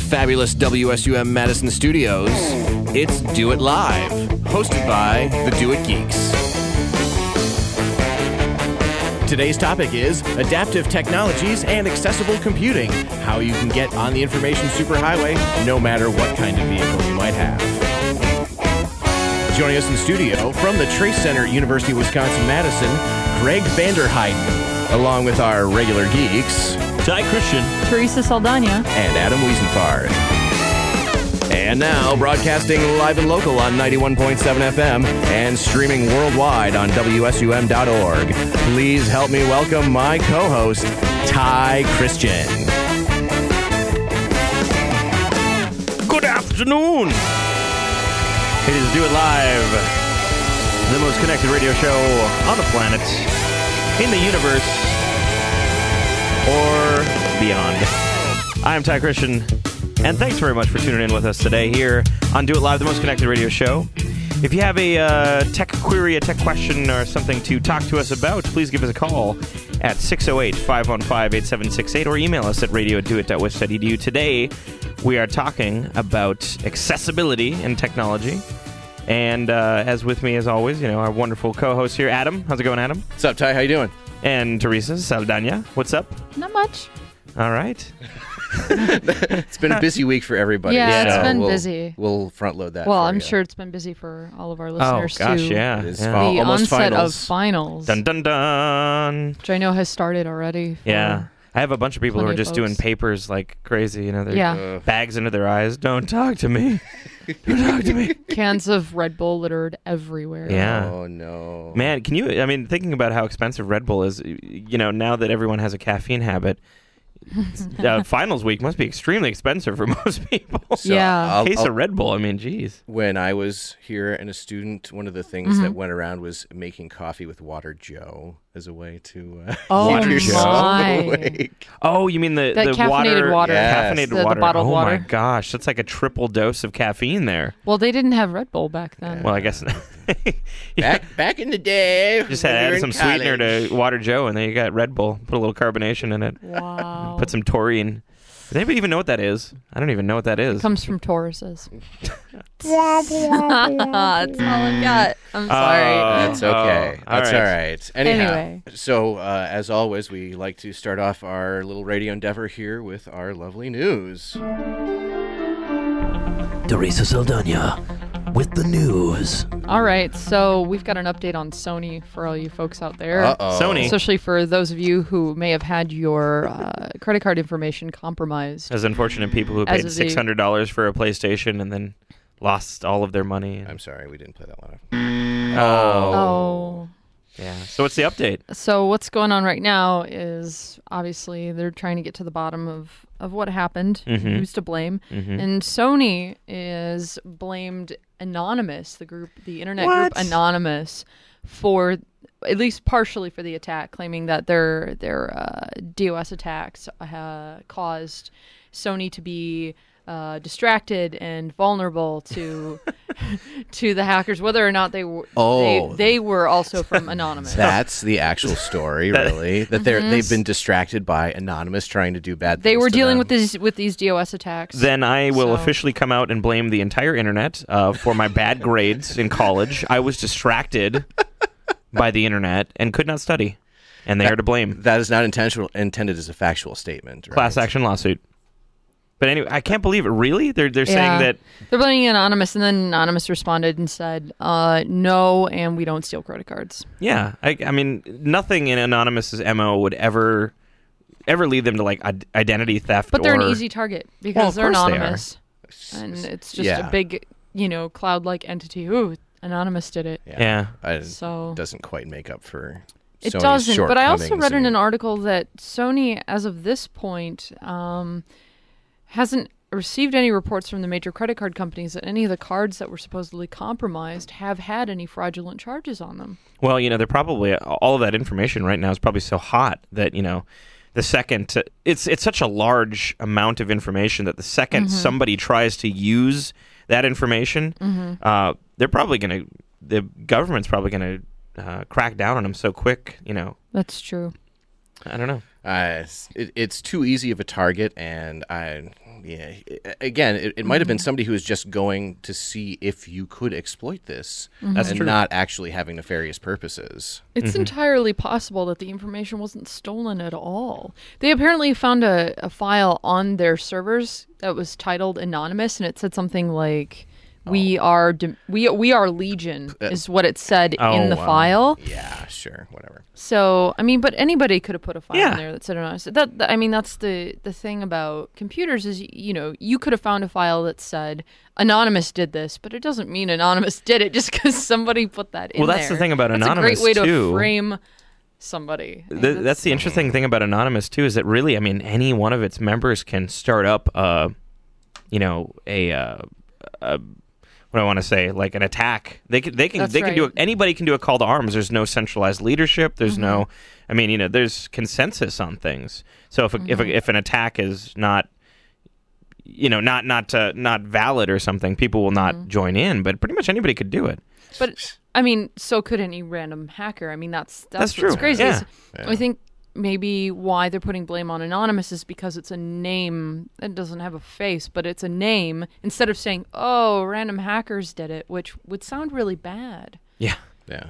fabulous WSUM Madison studios, it's Do It Live, hosted by the Do It Geeks. Today's topic is adaptive technologies and accessible computing, how you can get on the information superhighway no matter what kind of vehicle you might have. Joining us in studio from the Trace Center, University of Wisconsin-Madison, Greg Vanderheiden, along with our regular geeks, Ty Christian. Teresa Saldana. and Adam Wiesenfard. And now, broadcasting live and local on 91.7 FM and streaming worldwide on WSUM.org. Please help me welcome my co host, Ty Christian. Good afternoon. It is Do It Live, the most connected radio show on the planet, in the universe, or beyond. I am Ty Christian, and thanks very much for tuning in with us today here on Do It Live, the most connected radio show. If you have a uh, tech query, a tech question, or something to talk to us about, please give us a call at 608 515 8768 or email us at radio at doit.wis.edu. Today, we are talking about accessibility in technology. And uh, as with me, as always, you know, our wonderful co host here, Adam. How's it going, Adam? What's up, Ty? How you doing? And Teresa Saldana. What's up? Not much. All right. It's been a busy week for everybody. Yeah, it's been we'll- busy. We'll front load that. Well, for I'm you. sure it's been busy for all of our Oh, listeners gosh, too. yeah. It is yeah. fall- The almost onset finals. of finals, Dun dun dun. which I know has started already. Yeah. I have a bunch of people who are of just doing papers like crazy. You know, they're Yeah. Bags under their eyes. Don't talk to me. Don't talk to me. Cans of Red Bull littered everywhere. Yeah. Oh, no. Man, can you? I mean, thinking about how expensive Red Bull is, you know, now that everyone has a caffeine habit, uh, finals week must be extremely expensive for most people. So Yeah. I'll- Case I'll- of Red Bull. I mean, geez. when I was here and a student, one of the things Mm-hmm. that went around was making coffee with water Joe as a way to uh, Oh keep yourself my. awake. Oh, you mean the That the caffeinated water? water. Yes. Caffeinated The- the water. bottled oh my gosh, that's like a triple dose of caffeine there. Well, they didn't have Red Bull back then. Well, I guess. Back back in the day, Just when had we were added in some sweetener college. to Water Joe, and then you got Red Bull. Put a little carbonation in it. wow. Put some taurine. Does anybody even know what that is? I don't even know what that is. Comes from Tauruses. That's all I've got. I'm sorry. Oh, That's okay. oh, all That's right. all right. Anyhow, Anyway. so uh, as always, we like to start off our little radio endeavor here with our lovely news. Teresa Saldana with the news. all right, so we've got an update on Sony for all you folks out there. Uh oh. Sony. Especially for those of you who may have had your uh, credit card information compromised. As unfortunate people who As paid six hundred dollars for a PlayStation and then lost all of their money. I'm sorry, we didn't play that live. oh. Oh. Yeah. So what's the update? So what's going on right now is obviously they're trying to get to the bottom of, of what happened, Mhm. who's to blame. Mhm. And Sony is blamed Anonymous, the group, the internet What? group Anonymous, for at least partially for the attack, claiming that their their uh, DOS attacks uh, caused Sony to be uh, distracted and vulnerable to to the hackers, whether or not they were Oh. they, they were also from Anonymous. That's the actual story, really. That they're they've been distracted by anonymous trying to do bad. Mm-hmm. they were to dealing them. with these with these DOS attacks. Then I will So- officially come out and blame the entire internet uh, for my bad grades in college. I was distracted by the internet and could not study, and they are to blame. That is not intentional intended as a factual statement. Right? Class action lawsuit. But anyway, I can't believe it. Really, they're they're Yeah. saying that They're blaming Anonymous, and then Anonymous responded and said, uh, "No, and we don't steal credit cards." Yeah, I, I mean, nothing in Anonymous's mo would ever ever lead them to like id- identity theft. But they're or, an easy target Well, because of they're course they are. anonymous, and it's just yeah. a big, you know, cloud-like entity. Ooh, Anonymous did it. Yeah. I- So doesn't quite make up for. it Sony's doesn't. But I also shortcomings read in and- an article that Sony, as of this point, um, hasn't received any reports from the major credit card companies that any of the cards that were supposedly compromised have had any fraudulent charges on them. Well, you know, they're probably all of that information right now is probably so hot that you know, the second to, it's it's such a large amount of information that the 2nd Mm-hmm. somebody tries to use that information, Mm-hmm. uh, they're probably going to the government's probably going to uh, crack down on them so quick. You know, That's true. I don't know. Uh, it, it's too easy of a target, and I, yeah, again, it, it might have been mm-hmm. somebody who was just going to see if you could exploit this, mm-hmm. That's and true. not actually having nefarious purposes. It's mm-hmm. entirely possible that the information wasn't stolen at all. They apparently found a, a file on their servers that was titled anonymous, and it said something like, "We are de- we we are Legion," is what it said Oh, in the wow. file. Yeah, sure, whatever. So I mean, but anybody could have put a file Yeah. in there that said anonymous. That, that- I mean, that's the the thing about computers is you know you could have found a file that said anonymous did this, but it doesn't mean anonymous did it just because somebody put that in there. Well, that's the there. thing about that's Anonymous, a great way too. to frame somebody. Th- that's the interesting thing about Anonymous too is that really, I mean, any one of its members can start up, uh, you know, a, uh, a what I want to say, like an attack. They can, they can, That's they can do. A, anybody can do a call to arms. There's no centralized leadership. There's no, Mm-hmm. I mean, you know, there's consensus on things. So if a, if Mm-hmm. a, if an attack is not, you know, not not uh, not valid or something, people will not Mm-hmm. join in. But pretty much anybody could do it. But I mean, so could any random hacker. I mean, that's that's, That's true. crazy. is Yeah. I think maybe why they're putting blame on anonymous is because it's a name that doesn't have a face, but it's a name instead of saying, "Oh, random hackers did it," which would sound really bad. Yeah. Yeah.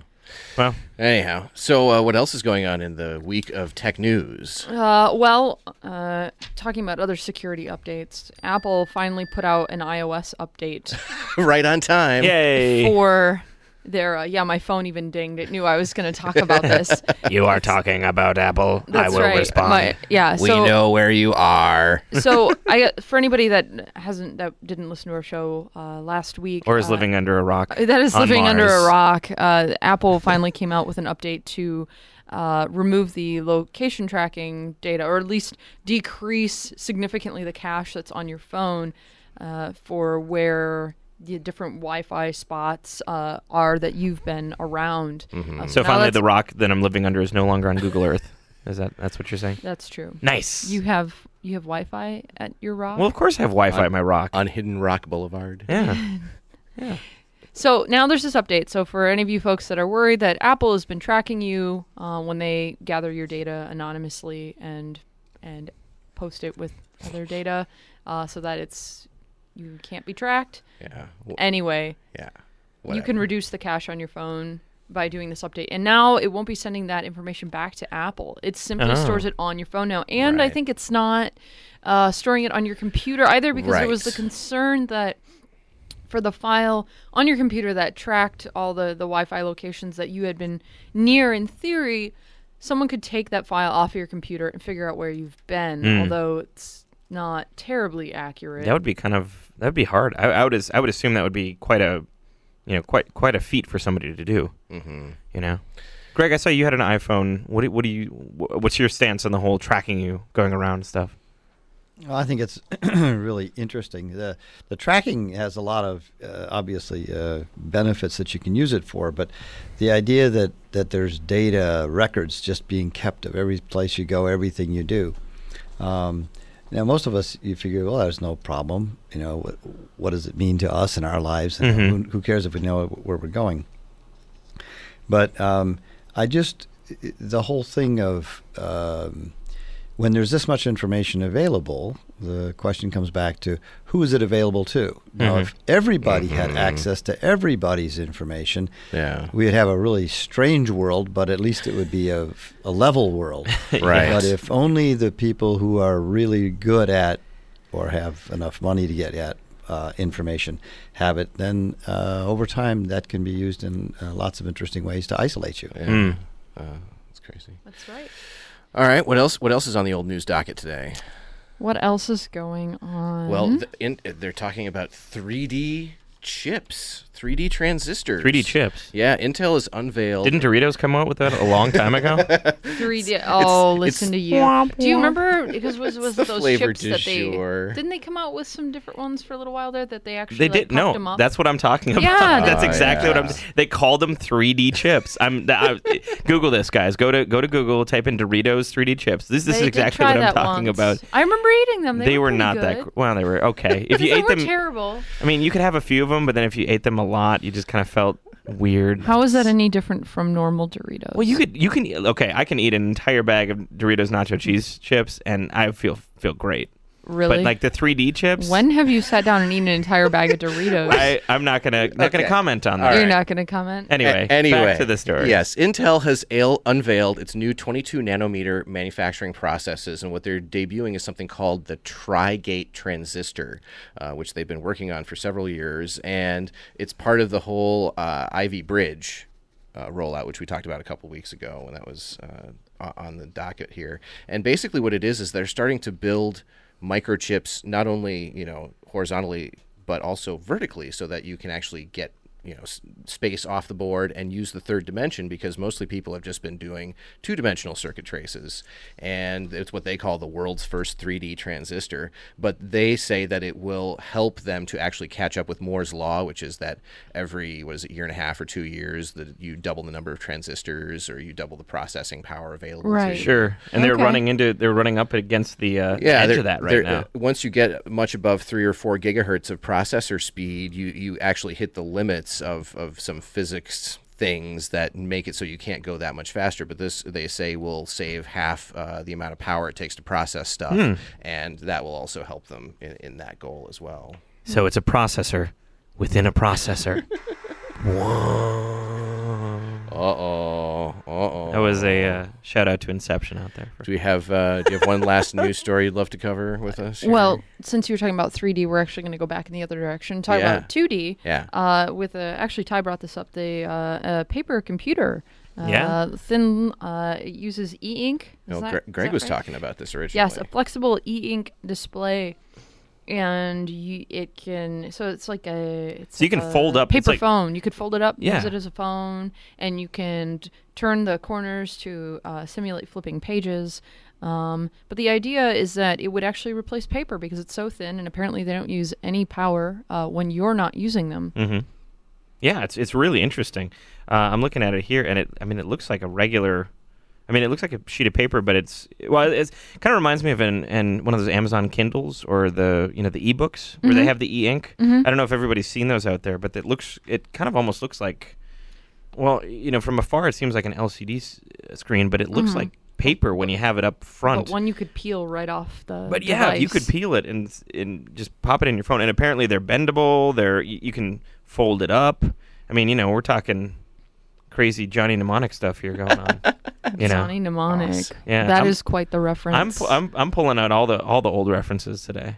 Well, Anyhow, so uh, what else is going on in the week of tech news? Uh, well, uh, talking about other security updates, Apple finally put out an iOS update right on time. yay! for their. Uh, yeah, my phone even dinged. It knew I was going to talk about this. you are talking about Apple. I will right. respond. My- yeah. We so, know where you are. so I for anybody that hasn't that didn't listen to our show uh, last week or is uh, living under a rock. that is on living under a rock. Uh, Apple finally came out with an update to uh, remove the location tracking data, or at least decrease significantly the cache that's on your phone uh, for where the different Wi-Fi spots uh, are that you've been around. Uh, So now finally, that's- the rock that I'm living under is no longer on Google Earth. Is that that's what you're saying? that's true. Nice. You have you have Wi-Fi at your rock. well, of course, I have Wi-Fi at my rock. On Hidden Rock Boulevard. yeah. So now there's this update. So for any of you folks that are worried that Apple has been tracking you uh, when they gather your data anonymously and and post it with other data, uh, so that it's you can't be tracked. Yeah. W- Anyway, yeah. you can reduce the cache on your phone by doing this update. And now it won't be sending that information back to Apple. It simply Oh. stores it on your phone now. And I think it's not uh, storing it on your computer either because there was the concern that for the file on your computer that tracked all the, the Wi-Fi locations that you had been near, in theory, someone could take that file off of your computer and figure out where you've been, Mm. although it's not terribly accurate. That would be kind of that would be hard. I, I would as- I would assume that would be quite a you know quite quite a feat for somebody to do. Mhm. You know, Greg, I saw you had an iPhone. What do, what do you what's your stance on the whole tracking you going around and stuff? Well, I think it's really interesting. The the tracking has a lot of uh, obviously uh, benefits that you can use it for, but the idea that that there's data records just being kept of every place you go, everything you do. Um, now, most of us, you figure, well, there's no problem. You know, what, what does it mean to us in our lives? And Mhm. who, who cares if we know where we're going? But um, I just the whole thing of um, when there's this much information available, the question comes back to who is it available to? Now, Mhm. if everybody had access to everybody's information, Yeah. we'd have a really strange world, but at least it would be a, a level world. Right. But if only the people who are really good at or have enough money to get at uh, information have it, then uh, over time that can be used in uh, lots of interesting ways to isolate you. Yeah. Mm. Uh, that's crazy. That's right. All right. What else? What else is on the old news docket today? What else is going on? Well, th- in, they're talking about 3D chips, 3D transistors, 3D chips. Yeah, Intel has unveiled. Didn't Doritos come out with that a long time ago? 3D. Oh, listen it's- to you. Do you remember because was was the those flavor chips that they jour. didn't they come out with some different ones for a little while there that they actually They like, did no. puffed 'em up? That's what I'm talking about. Yeah, that's Oh, exactly yeah. what I'm. They called them 3D chips. I'm. I, Google this, guys. Go to go to Google. Type in Doritos 3D chips. This, this is exactly what I'm talking once. about. I remember eating them. They, They, were pretty not good. that. gr- Well, they were okay. If you ate them, terrible. I mean, you could have a few of them, but then if you ate them a lot, you just kind of felt weird. How is that any different from normal Doritos? Well, you could you can okay. I can eat an entire bag of Doritos nacho cheese chips, and I feel feel great. Really But like the 3D chips, when have you sat down and eaten an entire bag of Doritos? I I'm not gonna not gonna comment on that. You're right. not going to comment. Anyway, A- anyway, back to the story. Yes, Intel has ale- unveiled its new 22 nanometer manufacturing processes, and what they're debuting is something called the Tri-Gate transistor, uh, which they've been working on for several years, and it's part of the whole uh, Ivy Bridge. Uh, rollout, which we talked about a couple weeks ago, and that was uh, o- on the docket here. And basically, what it is is they're starting to build microchips not only you know horizontally but also vertically, so that you can actually get you know space off the board and use the third dimension because mostly people have just been doing two-dimensional circuit traces and it's what they call the world's first 3D transistor but they say that it will help them to actually catch up with Moore's law which is that every what is it year and a half or 2 years that you double the number of transistors or you double the processing power available Right. to you. Sure, and they're Okay. running into they're running up against the uh, yeah, edge of that right now. uh, Once you get much above three or four gigahertz of processor speed, you you actually hit the limits of of some physics things that make it so you can't go that much faster. But this, they say, will save half uh, the amount of power it takes to process stuff, Hmm. and that will also help them in, in that goal as well. So it's a processor within a processor. Uh oh, uh oh. That was a uh, shout out to Inception out there. Do we have uh, do you have one last news story you'd love to cover with us? here? Well, since you were talking about 3D, we're actually going to go back in the other direction. Talk Yeah. about 2D. yeah. Uh, with a, actually, Ty brought this up. The uh, paper computer. Uh, Yeah. Thin. Uh, it uses e-ink. No, Gre- Greg was right? talking about this originally. Yes, a flexible e-ink display, and you, it can. So it's like a. It's So you like can a fold up- paper like- phone. You could fold it up, Yeah. use it as a phone, and you can turn the corners to uh, simulate flipping pages. Um, but the idea is that it would actually replace paper because it's so thin, and apparently they don't use any power uh, when you're not using them. hmm Yeah, it's it's really interesting. Uh, I'm looking at it here, and it I mean it looks like a regular. I mean, it looks like a sheet of paper, but it's well, it's kind of reminds me of an, an one of those Amazon Kindles or the you know the ebooks where they mm-hmm. have the e-ink. Mm-hmm. I don't know if everybody's seen those out there, but it looks it kind of almost looks like, well, you know, from afar it seems like an LCD s- uh, screen, but it looks mm-hmm. like paper when you have it up front. But one you could peel right off the. But yeah, you could peel it and and just pop it in your phone. And apparently they're bendable. They're you, you can fold it up. I mean, you know, we're talking crazy Johnny mnemonic stuff here going on. you know, Johnny mnemonic. Awesome. Yeah, that I'm- is quite the reference. I'm, pu- I'm I'm pulling out all the all the old references today.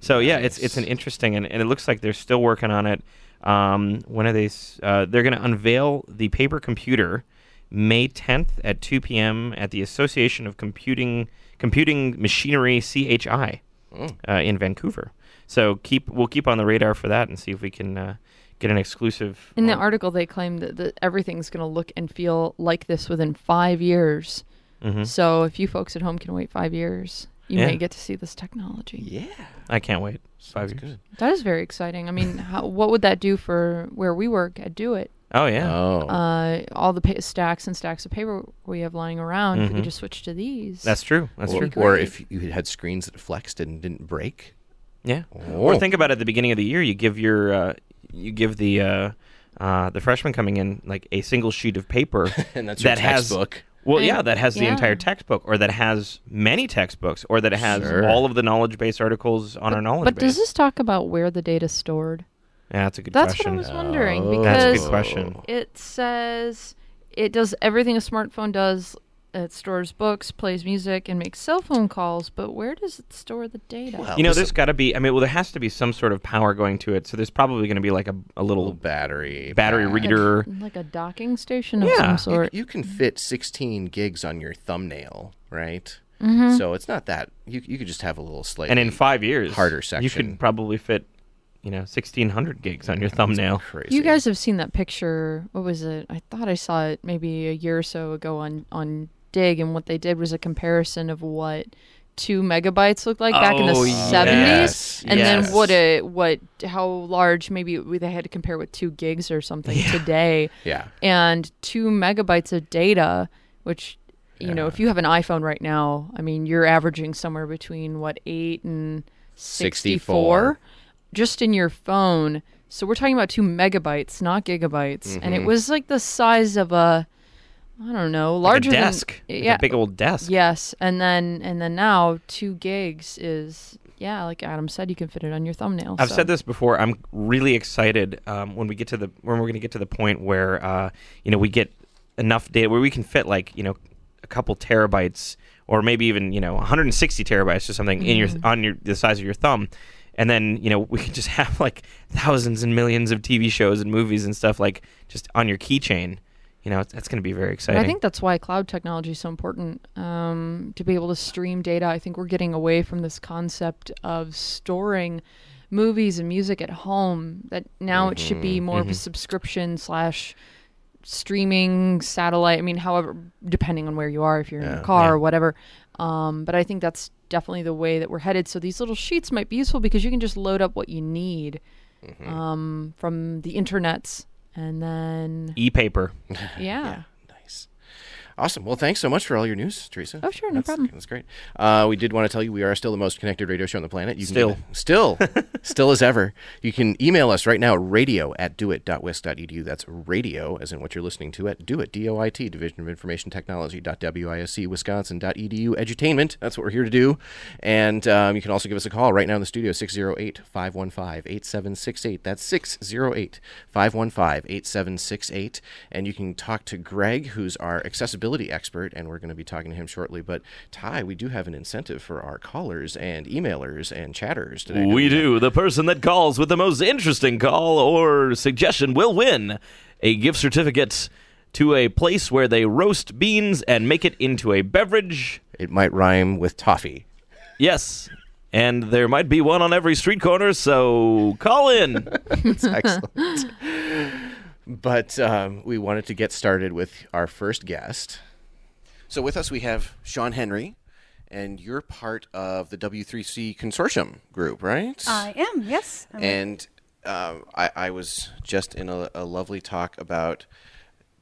So yeah, it's it's an interesting and, and it looks like they're still working on it. Um, when are they? Uh, they're going to unveil the paper computer May 10th at 2 p.m. at the Association of Computing Computing Machinery (CHI) Mm. uh, in Vancouver. So keep we'll keep on the radar for that and see if we can uh, get an exclusive. In the on- article, they claim that, that everything's going to look and feel like this within five years. Mhm. So if you folks at home can wait five years, you Yeah. may get to see this technology. Yeah. I can't wait. Five Sounds years. good. That is very exciting. I mean, how, what would that do for where we work at Do It? Oh yeah. Oh. Uh, all the pa- stacks and stacks of paper we have lying around, if we could just switch to these. That's true. That's or, true. or if you had screens that flexed and didn't break. Yeah. Oh. Or think about it at the beginning of the year. You give your uh, you give the uh, uh, the freshman coming in like a single sheet of paper and that's your that has textbook. well, yeah, that has the yeah. entire textbook, or that has many textbooks, or that has Sure. all of the knowledge base articles on our knowledge but base. does this talk about where the data's stored? yeah, that's a good question. That's question. what I was wondering Oh. because That's a good question. it says it does everything a smartphone does. It stores books, plays music, and makes cell phone calls. But where does it store the data? Well, You know, there's got to be. I mean, well, there has to be some sort of power going to it. So there's probably going to be like a, a little little battery battery pack. reader. like a docking station of Yeah. some sort. You, you can fit 16 gigs on your thumbnail, right? Mm-hmm. So it's not that you you could just have a little slightly And in five years, harder section. you section. could probably fit, you know, 1600 gigs on your thumbnail. crazy. You guys have seen that picture. What was it? I thought I saw it maybe a year or so ago on on Digg, and what they did was a comparison of what two megabytes looked like back in the Oh, seventies, yes, and yes. then what a what how large maybe they had to compare with two gigs or something today, yeah. and two megabytes of data, which you know if you have an iPhone right now, I mean you're averaging somewhere between what eight and 64. sixty four just in your phone So we're talking about two megabytes, not gigabytes, and Mm-hmm. it was like the size of a, I don't know, larger like a than- desk. Like yeah, a big old desk. Yes, and then and then now two gigs is yeah, like Adam said, you can fit it on your thumbnail. I've so. said this before. I'm really excited um, when we get to the when we're going to get to the point where uh, you know we get enough data where we can fit like you know a couple terabytes or maybe even you know 160 terabytes or something in your on your the size of your thumb, and then you know we can just have like thousands and millions of TV shows and movies and stuff like just on your keychain. You know that's going to be very exciting. I think that's why cloud technology is so important um, to be able to stream data. I think we're getting away from this concept of storing movies and music at home. That now it should be more of a subscription slash streaming satellite. I mean, however, depending on where you are, if you're in a car yeah. or whatever. Um, but I think that's definitely the way that we're headed. So these little sheets might be useful because you can just load up what you need um, from the internets, and then e-paper. yeah. Nice. Awesome. Well, thanks so much for all your news, Teresa. Oh, sure, no That's- problem. That's great. Uh, we did want to tell you we are still the most connected radio show on the planet. You can Still. get- still, still as ever. You can email us right now at radio at doit.wisc.edu. That's radio, as in what you're listening to at doit, D-O-I-T, Division of Information Technology, dot W-I-S-C, Wisconsin.edu, edutainment. That's what we're here to do. And um, you can also give us a call right now in the studio, 608-515-8768. That's 608-515-8768. And you can talk to Greg, who's our accessibility expert, and we're going to be talking to him shortly. But Ty, we do have an incentive for our callers and emailers and chatters today. We do. The person that calls with the most interesting call or suggestion will win a gift certificate to a place where they roast beans and make it into a beverage. It might rhyme with toffee. Yes. And there might be one on every street corner, so call in. It's excellent. but um, we wanted to get started with our first guest. So with us we have Shawn Henry, and you're part of the W3C consortium group, right? I am, yes. I'm and um, I, I was just in a, a lovely talk about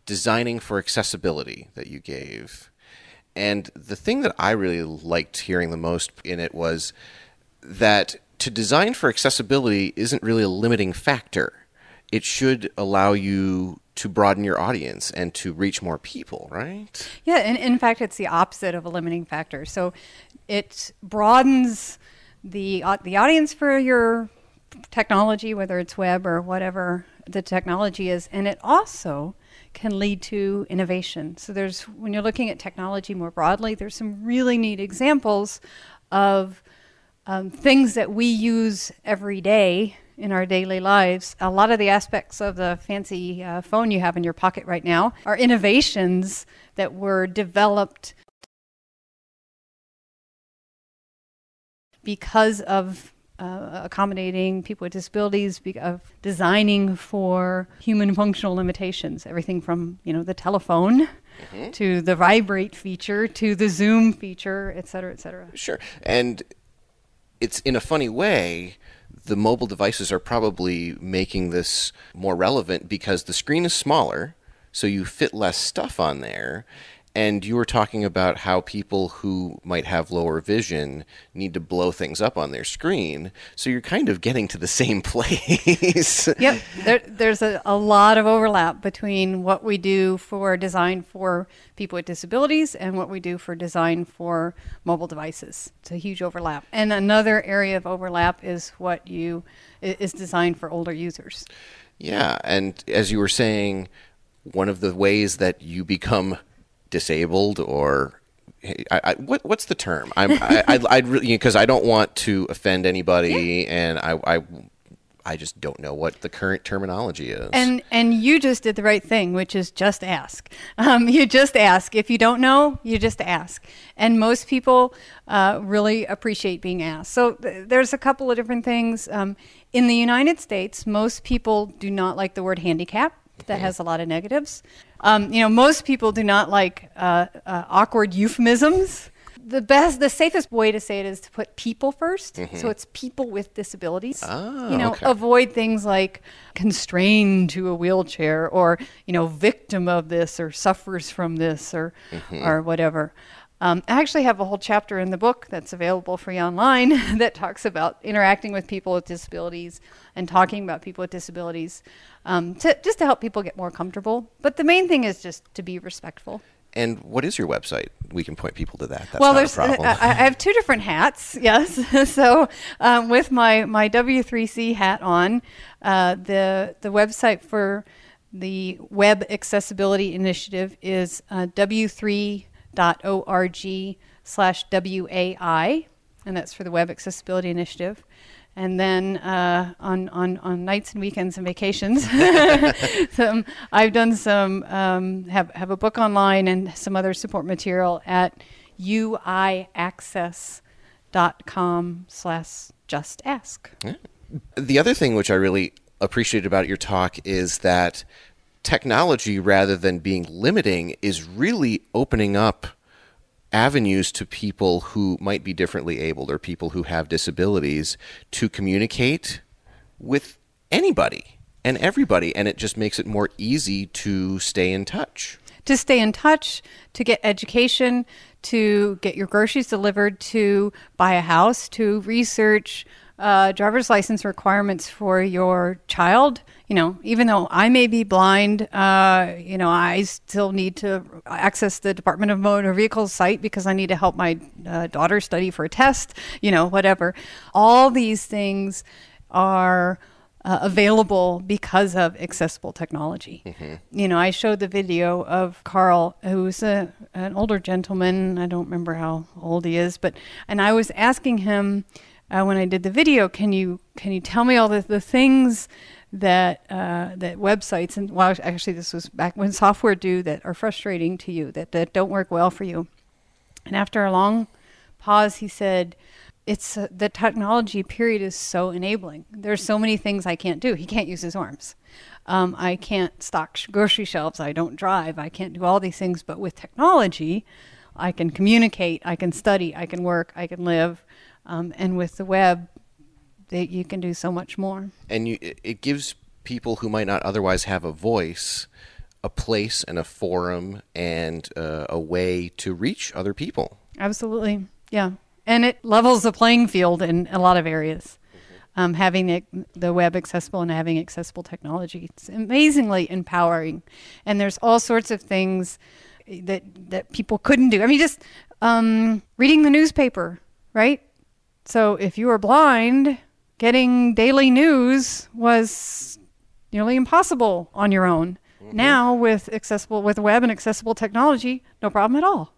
designing for accessibility that you gave. And the thing that I really liked hearing the most in it was that to design for accessibility isn't really a limiting factor. It should allow you to broaden your audience and to reach more people, right? yeah, and in fact, it's the opposite of a limiting factor. So it broadens the au- the audience for your technology, whether it's web or whatever the technology is, and it also can lead to innovation. So there's when you're looking at technology more broadly, there's some really neat examples of um, things that we use every day in our daily lives. A lot of the aspects of the fancy uh, phone you have in your pocket right now are innovations that were developed because of uh, accommodating people with disabilities, of designing for human functional limitations. Everything from you know the telephone to the vibrate feature to the zoom feature, et cetera, et cetera. Sure. And it's in a funny way, the mobile devices are probably making this more relevant because the screen is smaller, so you fit less stuff on there. And you were talking about how people who might have lower vision need to blow things up on their screen. So you're kind of getting to the same place. yep, there, there's a, a lot of overlap between what we do for design for people with disabilities and what we do for design for mobile devices. It's a huge overlap. And another area of overlap is what you is designed for older users. Yeah, and as you were saying, one of the ways that you become disabled or I, I, what what's the term? I'm I, I I'd really because I don't want to offend anybody, and I, I I just don't know what the current terminology is. And and you just did the right thing, which is just ask. Um, you just ask. If you don't know, you just ask. And most people uh, really appreciate being asked. So th- there's a couple of different things. Um, in the United States, most people do not like the word handicap. That has a lot of negatives. Um, you know, most people do not like uh, uh, awkward euphemisms. The best the safest way to say it is to put people 1st so it's people with disabilities. Ah, you know okay. avoid things like constrained to a wheelchair or you know victim of this or suffers from this or or whatever. Um, I actually have a whole chapter in the book that's available free online that talks about interacting with people with disabilities and talking about people with disabilities, um, to, just to help people get more comfortable. But the main thing is just to be respectful. And what is your website? We can point people to that. That's well, there's a problem. I, I have two different hats. Yes, so um, with my my W3C hat on, uh, the the website for the Web Accessibility Initiative is uh, w3.org slash WAI, and that's for the Web Accessibility Initiative. And then uh, on, on, on nights and weekends and vacations, some, I've done some, um, have, have a book online and some other support material at uiaccess.com slash just ask. the other thing which I really appreciated about your talk is that technology, rather than being limiting, is really opening up avenues to people who might be differently abled or people who have disabilities to communicate with anybody and everybody. And it just makes it more easy to stay in touch. to stay in touch, to get education, to get your groceries delivered, to buy a house, to research uh, driver's license requirements for your child. You know, even though I may be blind, uh, you know, I still need to access the Department of Motor Vehicles site because I need to help my uh, daughter study for a test, you know, whatever. All these things are uh, available because of accessible technology. You know, I showed the video of Carl, who's a, an older gentleman. I don't remember how old he is, but and I was asking him uh, when I did the video, can you can you tell me all the, the things that uh, that websites and well, actually this was back when software do that are frustrating to you that that don't work well for you. And after a long pause, he said, "It's uh, the technology period is so enabling. There's so many things I can't do. He can't use his arms. Um, I can't stock sh- grocery shelves. I don't drive. I can't do all these things. But with technology, I can communicate. I can study. I can work. I can live. Um, and with the web, that you can do so much more. and you it- gives people who might not otherwise have a voice a place and a forum and uh, a way to reach other people Absolutely. Yeah. And it levels the playing field in a lot of areas. Um, having it, the web accessible and having accessible technology. It's amazingly empowering. And there's all sorts of things that, that people couldn't do. I mean, just um, reading the newspaper, right? So if you were blind, getting daily news was nearly impossible on your own. Now, with accessible, with web and accessible technology, no problem at all.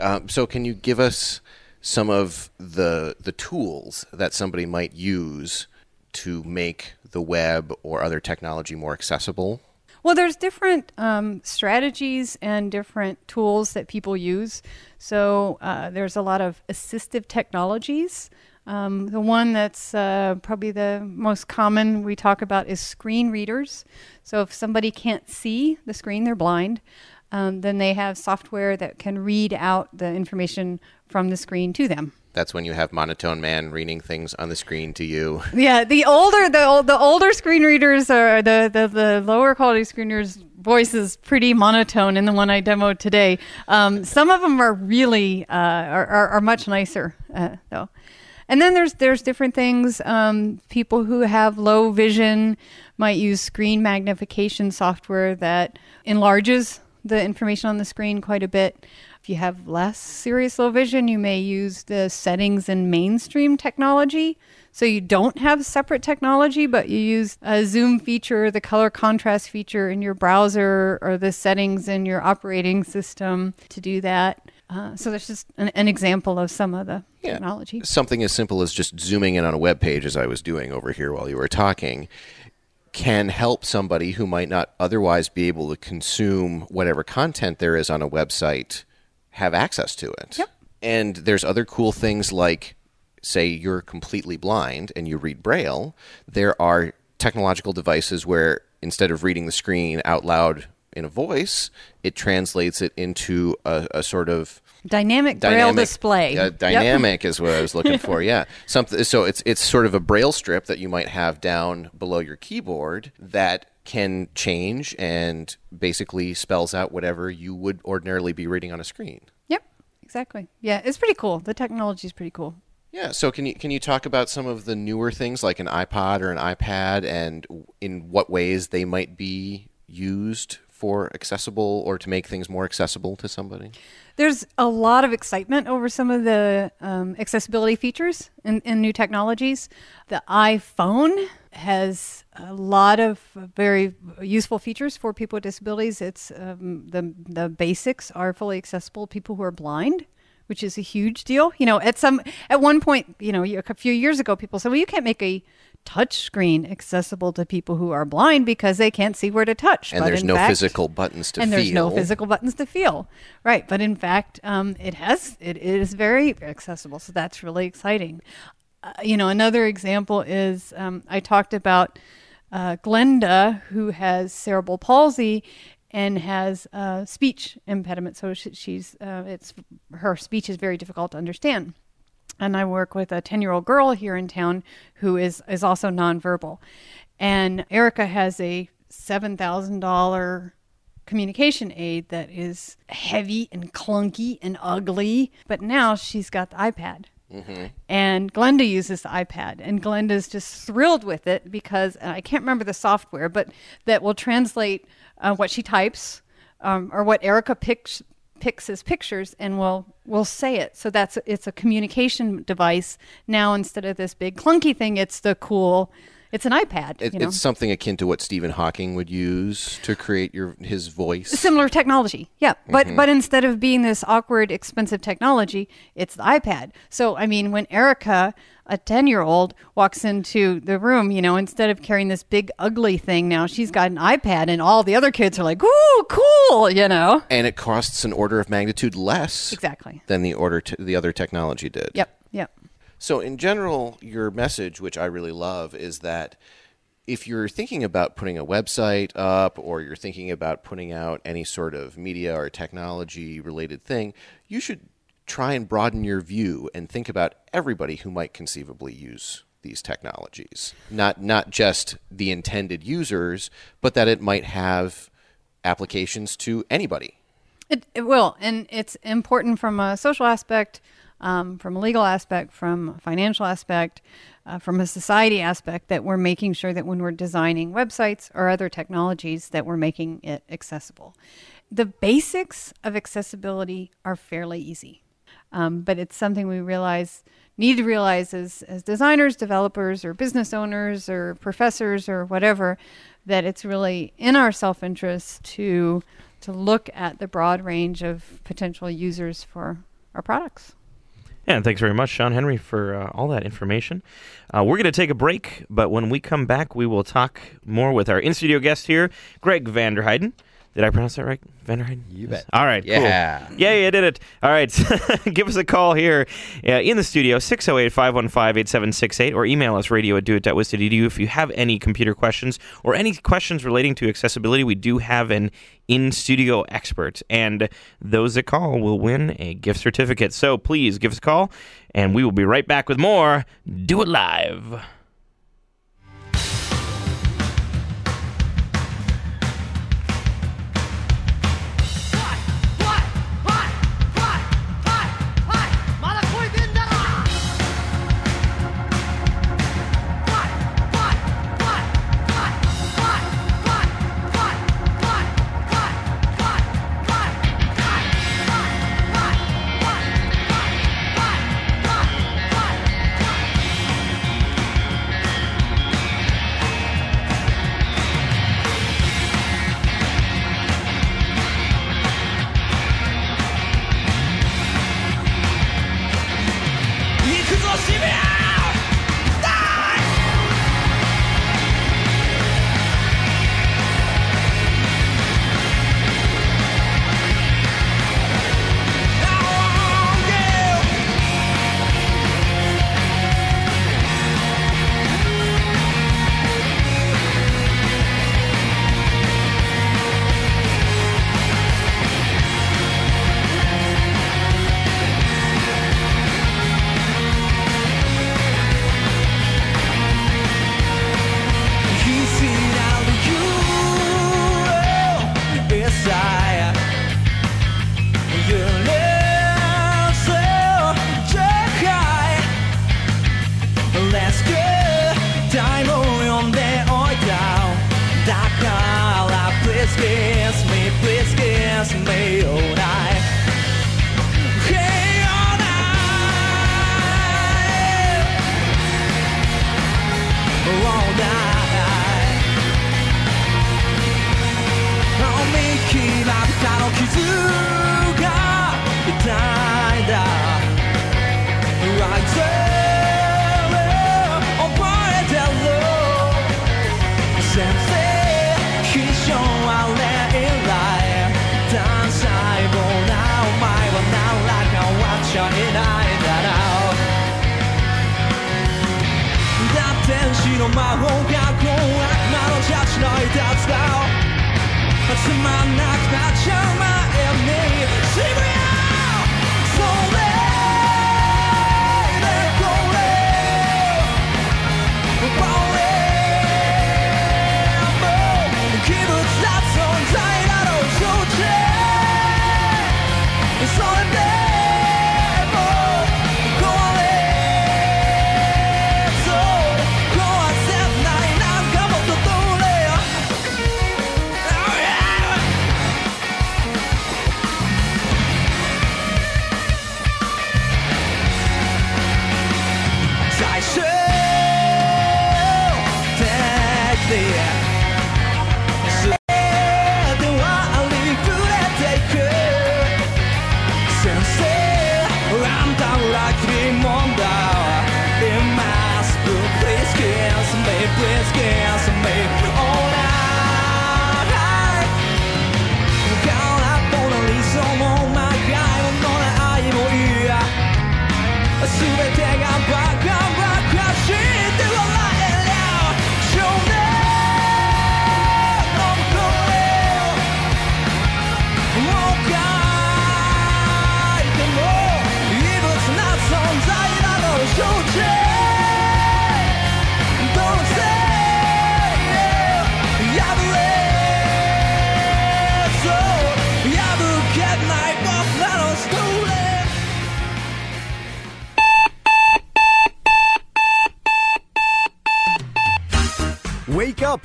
um, so can you give us some of the the tools that somebody might use to make the web or other technology more accessible Well, there's different um, strategies and different tools that people use. So uh, there's a lot of assistive technologies. Um, the one that's uh, probably the most common we talk about is screen readers. So if somebody can't see the screen, they're blind, um, then they have software that can read out the information from the screen to them. That's when you have monotone man reading things on the screen to you Yeah, the older the the older screen readers are the, the the lower quality screen readers voice is pretty monotone in the one I demoed today. Um, some of them are really uh, are, are are much nicer uh, though. And then there's there's different things. Um, people who have low vision might use screen magnification software that enlarges the information on the screen quite a bit. If you have less serious low vision, you may use the settings in mainstream technology. So you don't have separate technology, but you use a zoom feature, the color contrast feature in your browser, or the settings in your operating system to do that. Uh, so that's just an, an example of some of the Yeah. technology. something as simple as just zooming in on a web page as I was doing over here while you were talking can help somebody who might not otherwise be able to consume whatever content there is on a website have access to it. Yep. And there's other cool things like say you're completely blind and you read braille, there are technological devices where instead of reading the screen out loud in a voice, it translates it into a, a sort of Dynamic, braille dynamic display. Uh, Yep. dynamic is what I was looking for. Yeah, something. So it's it's sort of a braille strip that you might have down below your keyboard that can change and basically spells out whatever you would ordinarily be reading on a screen. Yep, exactly. Yeah, it's pretty cool. The technology is pretty cool. Yeah. So can you can you talk about some of the newer things like an iPod or an iPad and in what ways they might be used for accessible or to make things more accessible to somebody? There's a lot of excitement over some of the um, accessibility features in, in new technologies. The iPhone has a lot of very useful features for people with disabilities. It's um, the the basics are fully accessible. People who are blind, which is a huge deal. You know, at some at one point, you know, a few years ago, people said, "Well, you can't make a touch screen accessible to people who are blind because they can't see where to touch." And But there's no fact- physical buttons to and feel. there's no physical buttons to feel right but in fact um, it has it is very accessible so that's really exciting uh, you know another example is um, i talked about uh, glenda who has cerebral palsy and has uh, speech impediment so she, she's uh, it's her speech is very difficult to understand and I work with a 10 year old girl here in town who is, is also nonverbal. And Erica has a $7,000 communication aid that is heavy and clunky and ugly, but now she's got the iPad. And Glenda uses the iPad, and Glenda's just thrilled with it because I can't remember the software, but that will translate uh, what she types um, or what Erica picks picks as pictures and will will say it. So that's it's a communication device now instead of this big clunky thing. It's the cool. It's an iPad. It, you know? It's something akin to what Stephen Hawking would use to create your his voice. similar technology yeah but mm-hmm. but instead of being this awkward expensive technology it's the ipad so i mean when erica a 10 year old walks into the room you know instead of carrying this big ugly thing now she's got an ipad and all the other kids are like ooh cool you know and it costs an order of magnitude less exactly than the order t- the other technology did. yep yep So, in general, your message, which I really love, is that if you're thinking about putting a website up or you're thinking about putting out any sort of media or technology related thing, you should try and broaden your view and think about everybody who might conceivably use these technologies. Not not just the intended users, but that it might have applications to anybody. It, it will, and it's important from a social aspect, um, from a legal aspect, from a financial aspect, uh, from a society aspect that we're making sure that when we're designing websites or other technologies that we're making it accessible. The basics of accessibility are fairly easy, um, but it's something we realize need to realize as, as designers, developers, or business owners, or professors, or whatever, that it's really in our self interest to to look at the broad range of potential users for our products. And thanks very much, Shawn Henry, for uh, all that information. Uh, we're going to take a break, but when we come back, we will talk more with our in studio guest here, Greg Vanderheiden. Did I pronounce that right? Vanderheiden? You bet. All right, cool. Yeah. Yeah, you did it. All right. Give us a call here uh, in the studio, 608 515 8768, or email us radio at doit.wis.edu if you have any computer questions or any questions relating to accessibility. We do have an in studio expert, and those that call will win a gift certificate. So please give us a call, and we will be right back with more Do It Live.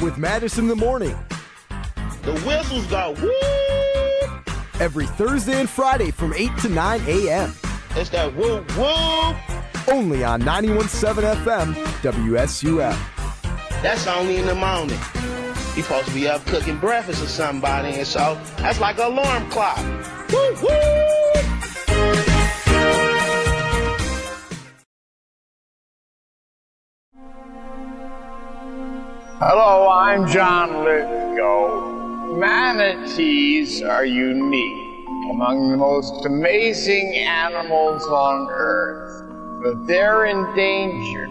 With Madison in the morning. The whistles go woo. Every Thursday and Friday from 8 to 9 a.m. It's that woo woo. Only on 91.7 FM, WSUM. That's only in the morning. You supposed to be up cooking breakfast or somebody, and so that's like an alarm clock. Woo woo. Hello, I'm John Lithgow. Manatees are unique, among the most amazing animals on earth. But they're endangered.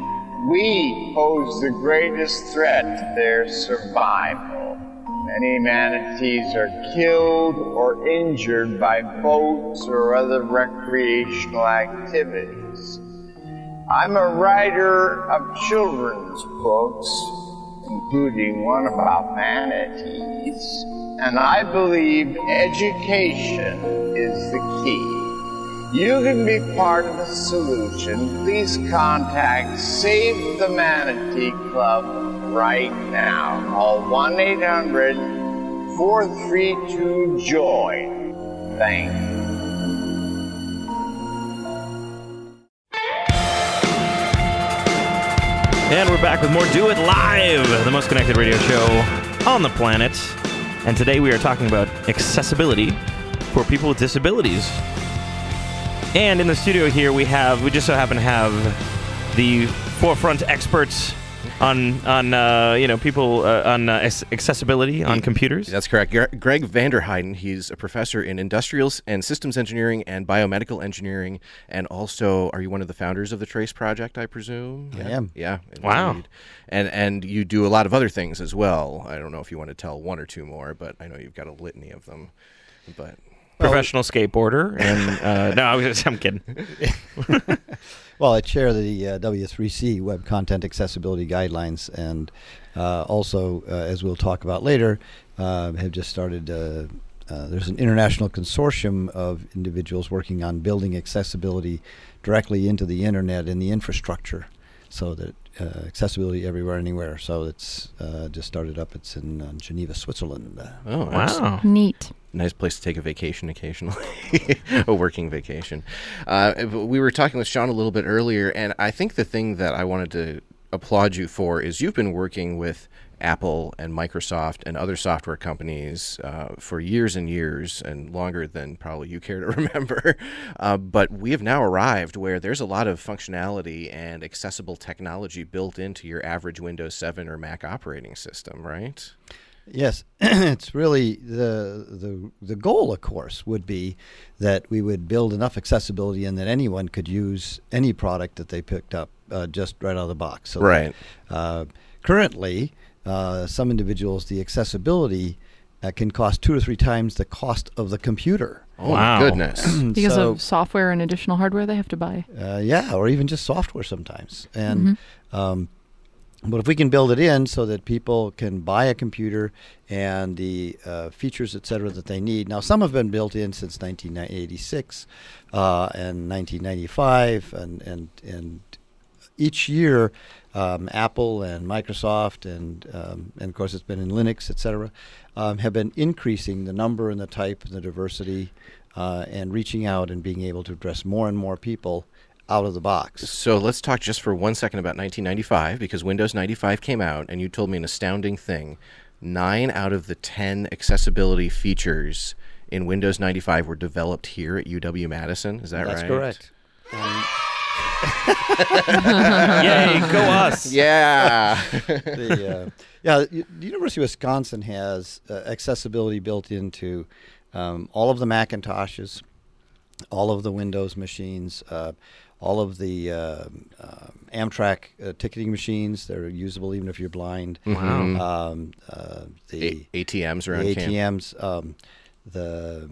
We pose the greatest threat to their survival. Many manatees are killed or injured by boats or other recreational activities. I'm a writer of children's books, including one about manatees, and I believe education is the key. You can be part of the solution. Please contact Save the Manatee Club right now. Call 1 800 432 JOY. Thank you. And we're back with more Do It Live, the most connected radio show on the planet. And today we are talking about accessibility for people with disabilities. And in the studio here, we have, we just so happen to have the forefront experts on, on uh, you know, people uh, on uh, accessibility on computers. That's correct. Gre- Greg Vanderheiden, he's a professor in industrials and systems engineering and biomedical engineering. And also, are you one of the founders of the Trace Project, I presume? I yeah. am. Yeah. Wow. indeed. And, and you do a lot of other things as well. I don't know if you want to tell one or two more, but I know you've got a litany of them. But Professional skateboarder. And, uh, no, I was just, I'm kidding. Well, I chair the uh, W3C Web Content Accessibility Guidelines, and uh, also, uh, as we'll talk about later, uh, have just started. Uh, uh, there's an international consortium of individuals working on building accessibility directly into the internet and the infrastructure, so that uh, accessibility everywhere, anywhere. So it's uh, just started up. It's in uh, Geneva, Switzerland. Uh, Oh, Wow. Neat. nice place to take a vacation occasionally, a working vacation. Uh, we were talking with Shawn a little bit earlier, and I think the thing that I wanted to applaud you for is you've been working with Apple and Microsoft and other software companies uh, for years and years and longer than probably you care to remember. Uh, but we have now arrived where there's a lot of functionality and accessible technology built into your average Windows 7 or Mac operating system, right? Yes, it's really the the the goal, of course, would be that we would build enough accessibility and that anyone could use any product that they picked up uh, just right out of the box. So that, Right. uh, currently, uh, some individuals, the accessibility uh, can cost two or three times the cost of the computer. Oh, my goodness. because So- of software and additional hardware they have to buy. uh, yeah, or even just software sometimes. And um, but if we can build it in so that people can buy a computer and the uh, features, et cetera, that they need. Now, some have been built in since 1986 uh, and 1995, and and and each year, um, Apple and Microsoft and um, and of course it's been in Linux, et cetera, um, have been increasing the number and the type and the diversity, uh, and reaching out and being able to address more and more people out of the box. So let's talk just for one second about 1995 because Windows 95 came out and you told me an astounding thing. Nine out of the 10 accessibility features in Windows 95 were developed here at UW Madison. Is that That's right? That's correct. And Yay, go us. Yeah. the, uh, yeah, the the University of Wisconsin has uh, accessibility built into um, all of the Macintoshes, all of the Windows machines, uh, all of the uh, um Amtrak uh, ticketing machines. They're usable even if you're blind. Wow. Um, uh, the A- ATMs around the camp. ATMs, um, the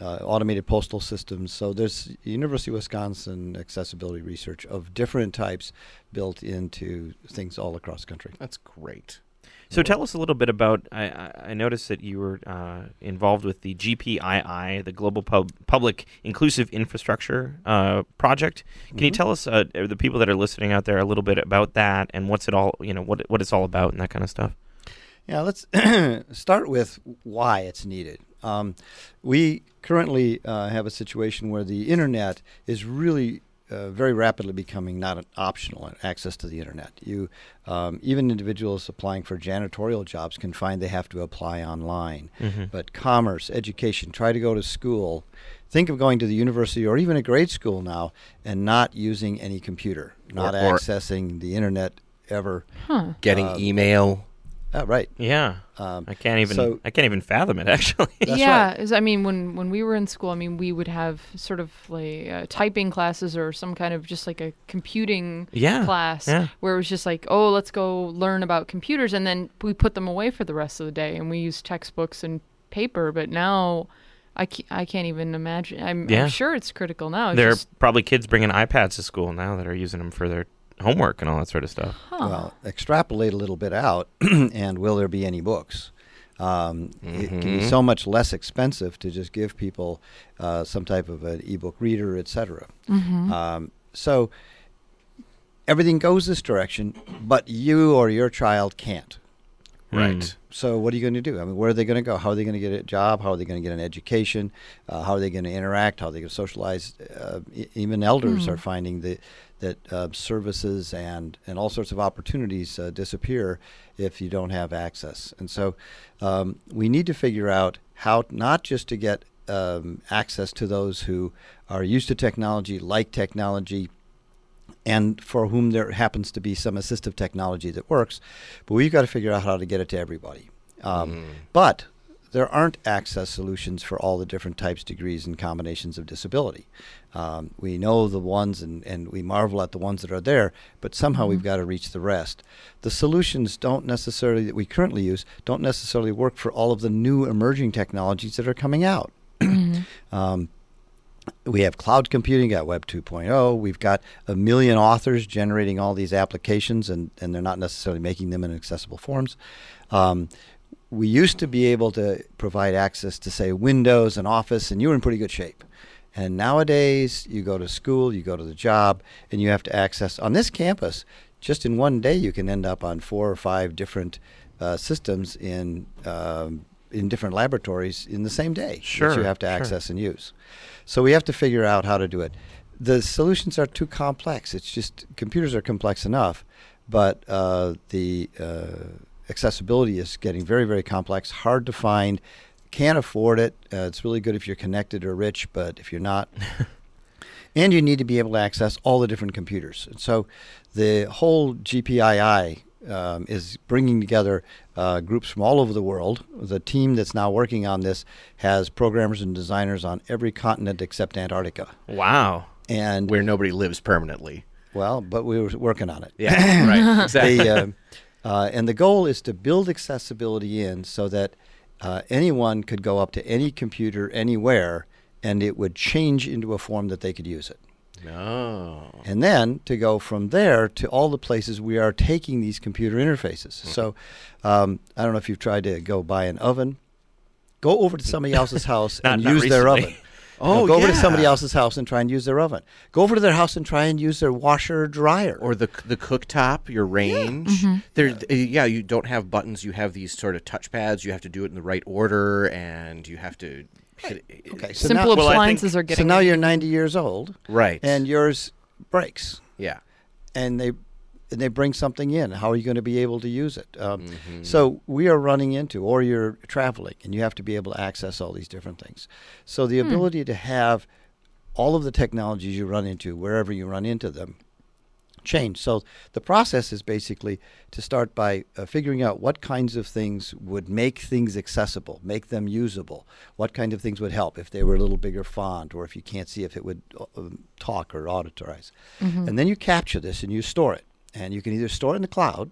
uh, automated postal systems. So there's University of Wisconsin accessibility research of different types built into things all across the country. That's great. So tell us a little bit about. I, I, noticed that you were uh, involved with the GPII, the Global Pub- Public Inclusive Infrastructure uh, Project. Can you Mhm. tell us, uh, the people that are listening out there, a little bit about that and what's it all, you know, what what it's all about and that kind of stuff? Yeah, let's start with why it's needed. Um, we currently uh, have a situation where the internet is really uh, very rapidly becoming not an optional access to the internet. You, um, even individuals applying for janitorial jobs can find they have to apply online. Mhm. But commerce, education, try to go to school. Think of going to the university or even a grade school now and not using any computer, not Or- or- accessing the internet ever. Huh. Getting Um, email. Oh, right. Yeah, Um, I can't even. so- I can't even fathom it. Actually, That's yeah, right. I mean, when when we were in school, I mean, we would have sort of like uh, typing classes or some kind of just like a computing Yeah, class yeah. where it was just like, oh, let's go learn about computers, and then we put them away for the rest of the day, and we use textbooks and paper. But now, I can't, I can't even imagine. I'm, Yeah. I'm sure it's critical now. It's there just, are probably kids bringing iPads to school now that are using them for their homework and all that sort of stuff. huh. Well, extrapolate a little bit out, and will there be any books? Um, It can be Mhm. so much less expensive to just give people uh, some type of an ebook reader, etc. Mhm. Um, so everything goes this direction, but you or your child can't. Right. Mm. So what are you going to do? I mean, where are they going to go? How are they going to get a job? How are they going to get an education? Uh, how are they going to interact? How are they going to socialize? Uh, e- even elders Mm. are finding that that uh, services and and all sorts of opportunities uh, disappear if you don't have access. And so um, we need to figure out how not just to get um, access to those who are used to technology, like technology, and for whom there happens to be some assistive technology that works, but we've got to figure out how to get it to everybody. Um, But there aren't access solutions for all the different types, degrees, and combinations of disability. Um, we know the ones and, and we marvel at the ones that are there, but somehow we've got to reach the rest. The solutions don't necessarily, that we currently use, don't necessarily work for all of the new emerging technologies that are coming out. Um, we have cloud computing, got Web 2.0. We've got a million authors generating all these applications, and, and they're not necessarily making them in accessible forms. Um, we used to be able to provide access to, say, Windows and Office, and you were in pretty good shape. And nowadays, you go to school, you go to the job, and you have to access on this campus. Just in one day, you can end up on four or five different uh, systems in um, in different laboratories in the same day. that you have to sure. access and use. So we have to figure out how to do it. The solutions are too complex. It's just computers are complex enough, but uh, the uh, accessibility is getting very, very complex, hard to find, can't afford it. Uh, it's really good if you're connected or rich, but if you're not, and you need to be able to access all the different computers. And so the whole GPII um, is bringing together uh, groups from all over the world. The team that's now working on this has programmers and designers on every continent except Antarctica. Wow. And where nobody lives permanently. Well, but we were working on it. Yeah, right, exactly. The, uh, uh, and the goal is to build accessibility in so that uh, anyone could go up to any computer anywhere and it would change into a form that they could use it. Oh. And then to go from there to all the places we are taking these computer interfaces. Mm-hmm. So um, I don't know if you've tried to go buy an oven. Go over to somebody else's house Not- and not use their oven. Oh, No, go over to somebody else's house and try and use their oven. Go over to their house and try and use their washer or dryer. Or the the cooktop, your range. Mm-hmm. There, yeah, you don't have buttons. You have these sort of touchpads. You have to do it in the right order, and you have to. Hit. Okay, so Simple now, appliances are getting. so now you're 90 years old, Right. and yours breaks, yeah. and they and they bring something in. How are you going to be able to use it? Um, Mm-hmm. So we are running into, or you're traveling, and you have to be able to access all these different things. So the ability to have all of the technologies you run into, wherever you run into them, change. So the process is basically to start by uh, figuring out what kinds of things would make things accessible, make them usable. What kind of things would help if they were a little bigger font, or if you can't see if it would uh, um, talk or auditorize. And then you capture this and you store it. And you can either store it in the cloud,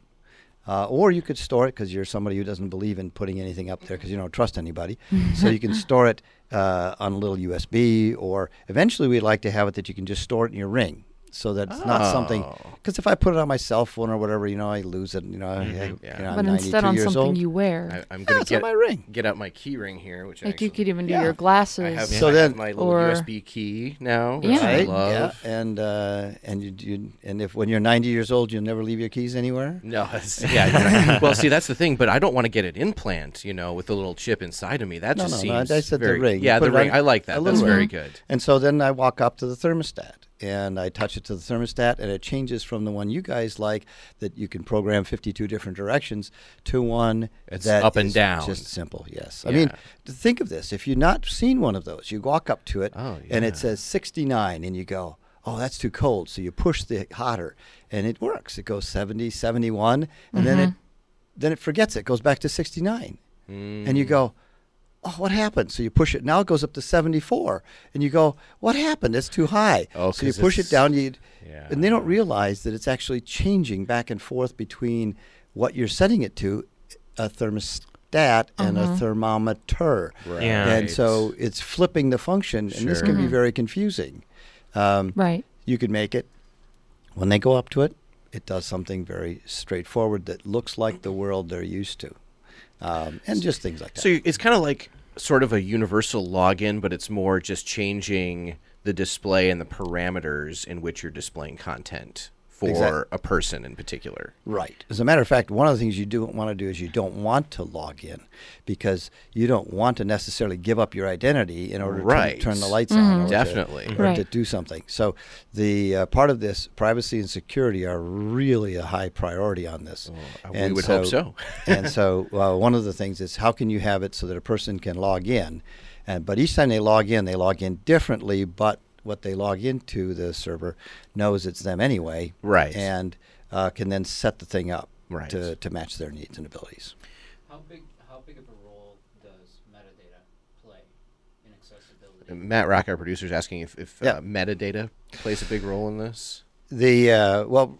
uh, or you could store it because you're somebody who doesn't believe in putting anything up there because you don't trust anybody. so you can store it uh, on a little USB, or eventually we'd like to have it that you can just store it in your ring. So that it's not something. Oh. Because if I put it on my cell phone or whatever, you know, I lose it. You know, I, I, Yeah. you know, I'm but instead on something old. you wear. I, I'm gonna it's on get my ring. get out my key ring here, which I like you could even do Yeah. your glasses. I have, So I then- have my little Or- USB key now, which Yeah. I love. Yeah, and uh, and you, you and if when you're 90 years old, you'll never leave your keys anywhere. No, it's, yeah. right. well, see, that's the thing. But I don't want to get an implant, you know, with a little chip inside of me. That No, just no, no, seems I said the very, ring. Yeah, the ring. I like a that. little That's very good. And so then I walk up to the thermostat and I touch it to the thermostat, and it changes from the one you guys like that you can program 52 different directions to one It's that up and is down. Just simple, yes. I mean, think of this. If you've not seen one of those, you walk up to it Oh, and it says 69, and you go, oh, that's too cold. So you push the hotter, and it works. It goes 70, 71, and then it mm-hmm. then it forgets it, goes back to 69. And you mm. go, oh, what happened? So you push it. Now it goes up to 74. And you go, what happened? It's too high. Oh, so you push it down. You, Yeah. And they don't realize that it's actually changing back and forth between what you're setting it to, a thermostat and a thermometer. Right. And so it's flipping the function. And this Sure. can be very confusing. Um, right. you could make it when they go up to it it does something very straightforward that looks like the world they're used to um, and just things like that. So it's kind of like sort of a universal login, but it's more just changing the display and the parameters in which you're displaying content for Exact- a person in particular. right as a matter of fact one of the things you don't want to do is you don't want to log in because you don't want to necessarily give up your identity in order Right. to turn the lights on or to- Definitely. or Right. to do something so the uh, part of this privacy and security are really a high priority on this uh, we would hope so. and so uh, one of the things is how can you have it so that a person can log in, and but each time they log in, they log in differently, but what they log into the server knows it's them anyway, Right. And uh, can then set the thing up Right. to, to match their needs and abilities. How big, how big of a role does metadata play in accessibility? Matt Rock, our producer, is asking if, if Yeah. uh, metadata plays a big role in this. The uh, well.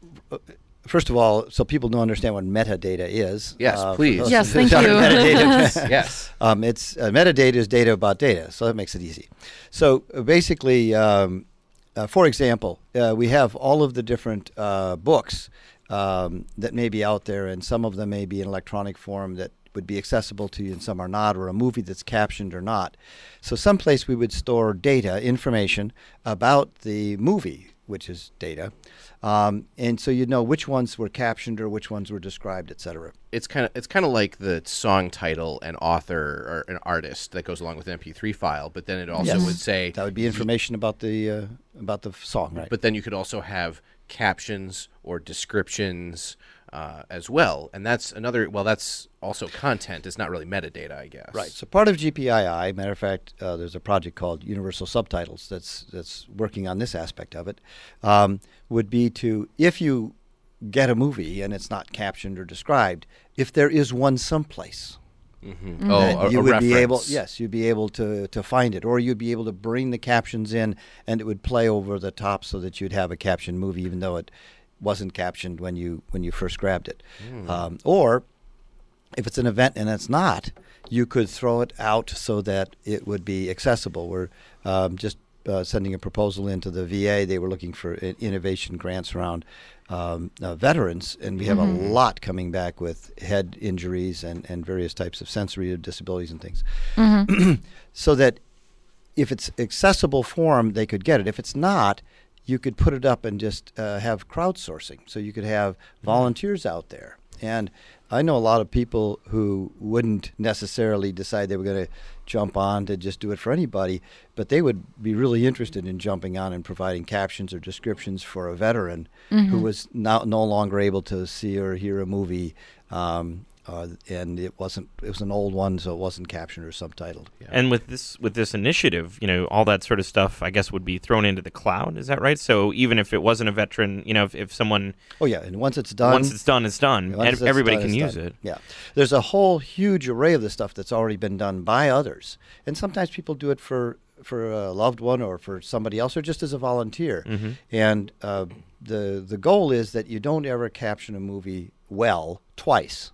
First of all, so people don't understand what metadata is. Yes, uh, please. Yes, thank you. Metadata. Yes. Um, it's uh, metadata is data about data, so that makes it easy. So uh, basically, um, uh, for example, uh, we have all of the different uh, books um, that may be out there, and some of them may be in electronic form that would be accessible to you, and some are not, or a movie that's captioned or not. So, someplace we would store data, information about the movie, which is data, um, and so you'd know which ones were captioned or which ones were described, et cetera. It's kind of it's kind of like the song title and author or an artist that goes along with an MP3 file, but then it also Yes. would say That would be information about the uh, about the song, right? But then you could also have captions or descriptions uh, as well, and that's another. Well, that's also content. It's not really metadata, I guess. Right. So part of GPII, matter of fact, uh, there's a project called Universal Subtitles that's that's working on this aspect of it. Um, would be to if you get a movie and it's not captioned or described, if there is one someplace. Mhm. Oh, that a- you a would be able, reference. yes, you'd be able to, to find it, or you'd be able to bring the captions in, and it would play over the top, so that you'd have a captioned movie, even though it wasn't captioned when you when you first grabbed it. Hmm. Um, or if it's an event and it's not, you could throw it out so that it would be accessible. We're um, just uh, sending a proposal into the VA. They were looking for i- innovation grants around um, uh, veterans, and we have Mhm. a lot coming back with head injuries and, and various types of sensory disabilities and things. Mhm. so that if it's accessible form, they could get it. If it's not, you could put it up and just uh, have crowdsourcing. So you could have volunteers out there. And I know a lot of people who wouldn't necessarily decide they were going to jump on to just do it for anybody, but they would be really interested in jumping on and providing captions or descriptions for a veteran who Mhm. was now no longer able to see or hear a movie. Um, uh, and it wasn't it was an old one so it wasn't captioned or subtitled And with this with this initiative, you know, all that sort of stuff, I guess, would be thrown into the cloud. Is that right? So even if it wasn't a veteran, you know, if, if someone, Oh yeah, and once it's done, once it's done, it's done. It's Everybody done, can use done. it. Yeah, there's a whole huge array of the stuff that's already been done by others, and sometimes people do it for for a loved one or for somebody else, or just as a volunteer. Mhm. And uh, the the goal is that you don't ever caption a movie well twice.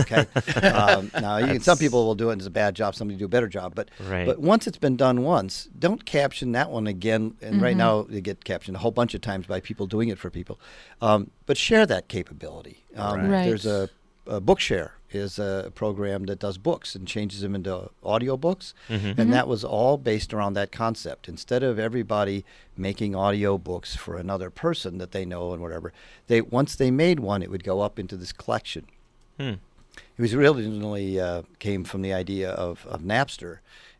Okay. um, now, you can, some people will do it as a bad job. Somebody do a better job, but Right. but once it's been done once, don't caption that one again. And right Mhm. now, they get captioned a whole bunch of times by people doing it for people. Um, but share that capability. Um, Right. There's a, a Bookshare is a program that does books and changes them into audiobooks. Mhm. And Mhm. that was all based around that concept. Instead of everybody making audio books for another person that they know and whatever, they once they made one, it would go up into this collection. Hmm. It was originally uh, came from the idea of, of Napster,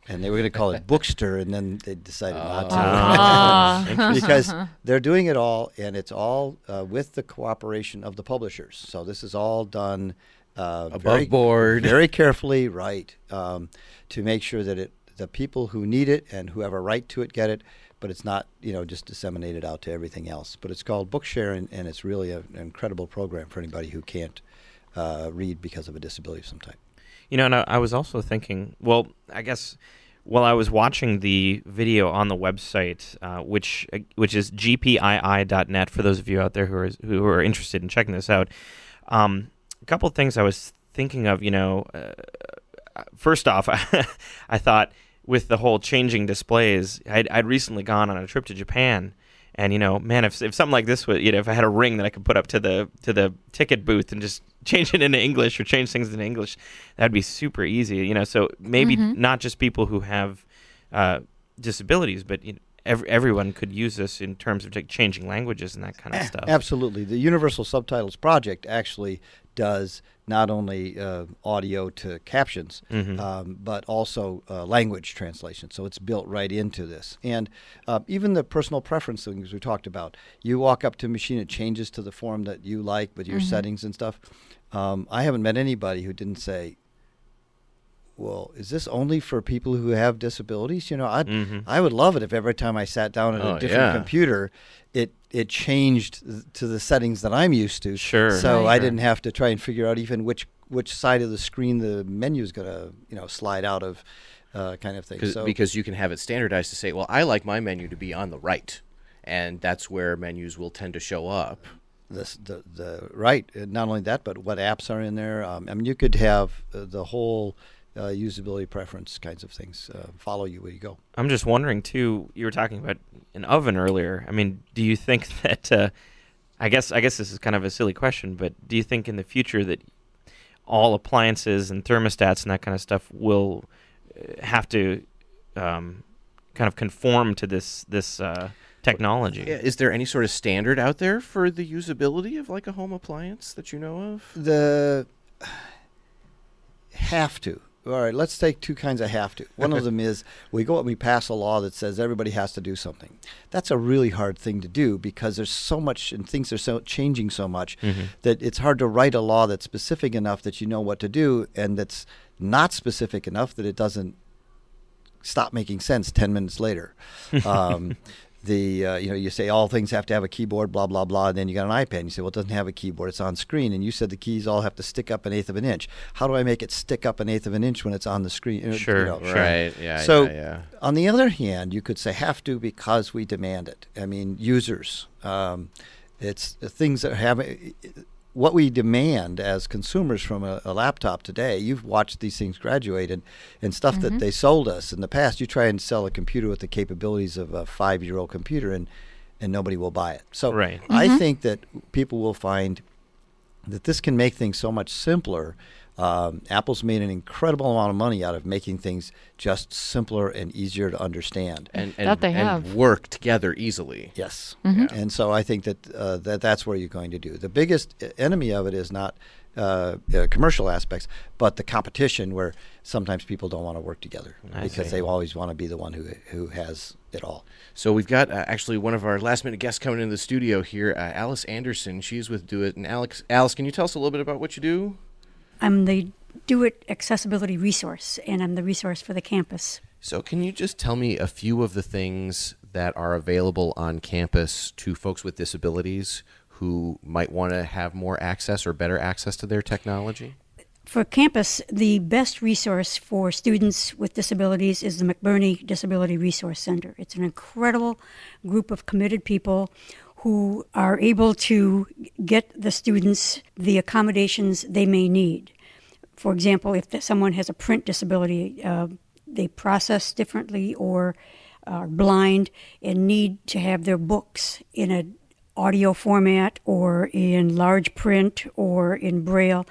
and they were going to call it Bookster, and then they decided not to Ah. because they're doing it all, and it's all uh, with the cooperation of the publishers. So this is all done uh, Above very, board. very carefully, right, um, to make sure that it the people who need it and who have a right to it get it. But it's not, you know, just disseminated out to everything else. But it's called Bookshare, and, and it's really a, an incredible program for anybody who can't uh, read because of a disability of some type. You know, and I, I was also thinking, well, I guess while I was watching the video on the website, uh, which uh, which is gpii.net, for those of you out there who are who are interested in checking this out, um, a couple of things I was thinking of. You know, uh, first off, I thought with the whole changing displays, I'd, I'd recently gone on a trip to Japan. And you know, man, if if something like this was, you know, if I had a ring that I could put up to the to the ticket booth and just change it into English or change things into English, that'd be super easy. You know, so maybe Mhm. not just people who have uh, disabilities, but you know, ev- everyone could use this in terms of like, changing languages and that kind of stuff. Absolutely. The Universal Subtitles Project actually does not only uh, audio to captions, Mhm. um, but also uh, language translation. So it's built right into this. And uh, even the personal preference things we talked about. You walk up to a machine, it changes to the form that you like with your Mhm. settings and stuff. Um, I haven't met anybody who didn't say, well, is this only for people who have disabilities? You know, I Mhm. I would love it if every time I sat down at Oh, a different yeah. computer, it it changed th- to the settings that I'm used to. Sure. So Right. I didn't have to try and figure out even which which side of the screen the menu is going to you know slide out of, uh, kind of thing. Cause, So because you can have it standardized to say, well, I like my menu to be on the right, and that's where menus will tend to show up. this, the the right. uh, Not only that, but what apps are in there. Um, I mean, you could have uh, the whole uh, usability preference kinds of things uh, follow you where you go. I'm just wondering too. You were talking about an oven earlier. I mean, do you think that? Uh, I guess I guess this is kind of a silly question, but do you think in the future that all appliances and thermostats and that kind of stuff will uh, have to um, kind of conform to this this uh, technology? Is there any sort of standard out there for the usability of like a home appliance that you know of? The have to. All right, let's take two kinds of have to. One of them is we go and we pass a law that says everybody has to do something. That's a really hard thing to do because there's so much and things are so changing so much Mhm. that it's hard to write a law that's specific enough that you know what to do and that's not specific enough that it doesn't stop making sense 10 minutes later. Um, the uh, you know you say all things have to have a keyboard blah blah blah and then you got an ipad and you say well it doesn't have a keyboard it's on screen and you said the keys all have to stick up an eighth of an inch. How do i make it stick up an eighth of an inch when it's on the screen Sure, you know, Right, yeah, so yeah, yeah. on the other hand you could say have to because we demand it. I mean users um, it's the things that have what we demand as consumers from a, a laptop today, you've watched these things graduate and, and stuff that Mhm. they sold us in the past. You try and sell a computer with the capabilities of a five year old computer and, and nobody will buy it. So Right. I Mhm. think that people will find that this can make things so much simpler. Um, Apple's made an incredible amount of money out of making things just simpler and easier to understand. And, and, and work together easily. Yes. Mhm. And so I think that uh, that that's where you're going to do. The biggest e- enemy of it is not uh, uh, commercial aspects, but the competition, where sometimes people don't want to work together I because see. they always want to be the one who who has it all. So we've got uh, actually one of our last minute guests coming into the studio here, uh, Alice Anderson. She's with Do It. And Alex, Alice, can you tell us a little bit about what you do? I'm the Do It accessibility resource, and I'm the resource for the campus. So can you just tell me a few of the things that are available on campus to folks with disabilities who might want to have more access or better access to their technology? For campus, the best resource for students with disabilities is the McBurney Disability Resource Center. It's an incredible group of committed people who are able to get the students the accommodations they may need. For example, if someone has a print disability, uh, they process differently or are blind and need to have their books in an audio format or in large print or in braille,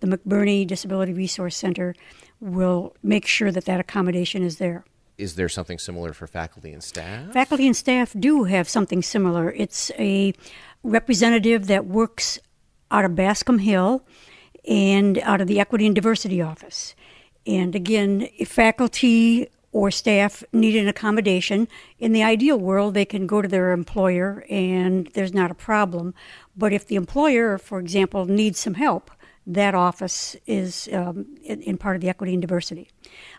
the McBurney Disability Resource Center will make sure that that accommodation is there. Is there something similar for faculty and staff? Faculty and staff do have something similar. It's a representative that works out of Bascom Hill and out of the Equity and Diversity Office. And again, if faculty or staff need an accommodation, in the ideal world, they can go to their employer and there's not a problem. But if the employer, for example, needs some help, that office is um, in, in part of the equity and diversity.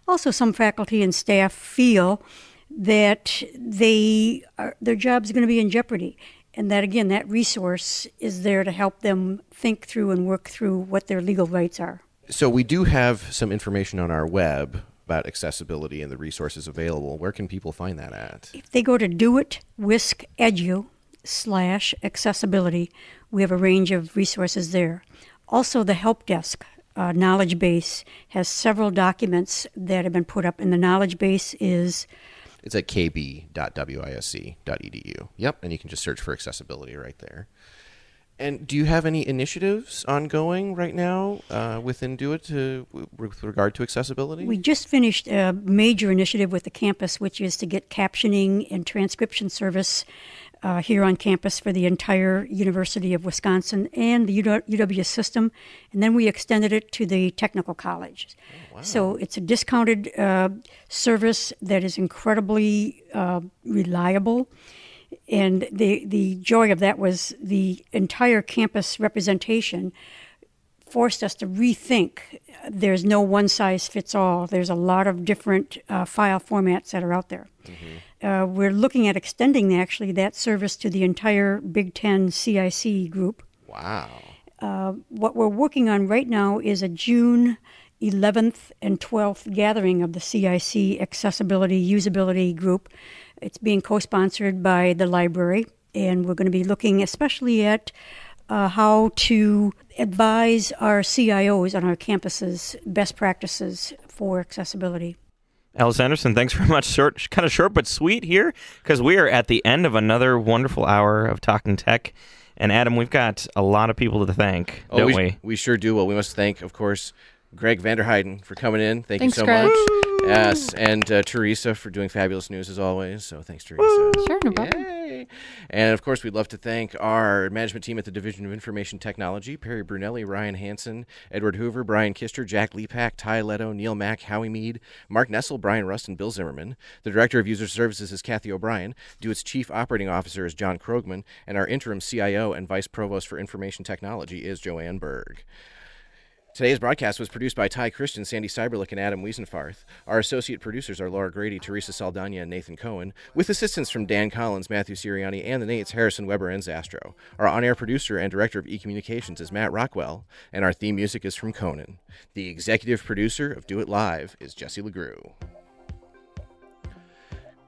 Also, some faculty and staff feel that they are, their job's going to be in jeopardy, and that again, that resource is there to help them think through and work through what their legal rights are. So we do have some information on our web about accessibility and the resources available. Where can people find that at? If they go to Do It Whisk Edu slash accessibility, we have a range of resources there. Also, the help desk uh, knowledge base has several documents that have been put up, and the knowledge base is It's at kb.wisc.edu. Yep, and you can just search for accessibility right there. And do you have any initiatives ongoing right now uh, within Do It to, with regard to accessibility? We just finished a major initiative with the campus, which is to get captioning and transcription service uh, here on campus for the entire University of Wisconsin and the UW system. And then we extended it to the technical colleges. So it's a discounted uh, service that is incredibly uh, reliable. And the, the joy of that was the entire campus representation forced us to rethink. There's no one size fits all. There's a lot of different uh, file formats that are out there. Uh, we're looking at extending actually that service to the entire Big Ten CIC group. Wow. Uh, what we're working on right now is a June 11th and 12th gathering of the CIC Accessibility Usability Group. It's being co sponsored by the library, and we're going to be looking especially at uh, how to advise our CIOs on our campuses best practices for accessibility. Alice Anderson, thanks very much. Short, kind of short but sweet here, because we are at the end of another wonderful hour of talking tech. And Adam, we've got a lot of people to thank, Oh, don't we, we? we sure do. Well, we must thank, of course, Greg Vanderheiden for coming in. Thank Thanks, you so Greg. much. Yes, and uh, Teresa for doing fabulous news as always. So thanks, Teresa. Sure, no problem. Yay. And of course, we'd love to thank our management team at the Division of Information Technology Perry Brunelli, Ryan Hansen, Edward Hoover, Brian Kister, Jack Lepak, Ty Leto, Neil Mack, Howie Mead, Mark Nessel, Brian Rust, and Bill Zimmerman. The Director of User Services is Kathy O'Brien. DoIT's Chief Operating Officer is John Krogman. And our interim CIO and Vice Provost for Information Technology is Joanne Berg. Today's broadcast was produced by Ty Christian, Sandy Cyberlick, and Adam Wiesenfarth. Our associate producers are Laura Grady, Teresa Saldana, and Nathan Cohen, with assistance from Dan Collins, Matthew Siriani, and the Nates, Harrison Weber, and Zastro. Our on-air producer and director of e-communications is Matt Rockwell, and our theme music is from Conan. The executive producer of Do It Live is Jesse LeGroux.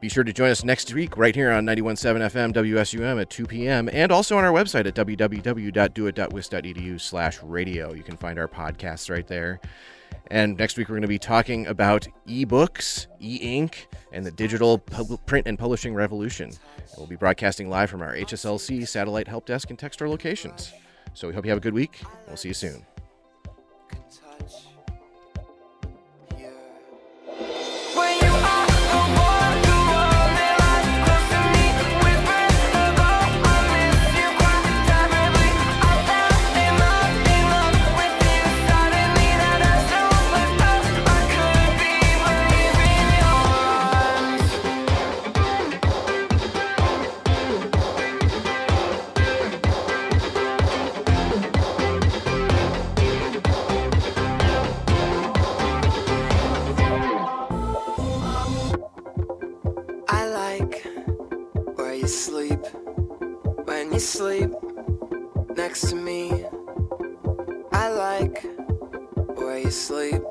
Be sure to join us next week right here on 91.7 FM WSUM at 2 p.m. and also on our website at www.doit.wis.edu slash radio. You can find our podcasts right there. And next week we're going to be talking about ebooks, e-ink, and the digital pub- print and publishing revolution. And we'll be broadcasting live from our HSLC satellite help desk and Tech Store locations. So we hope you have a good week. We'll see you soon. Sleep next to me. I like where you sleep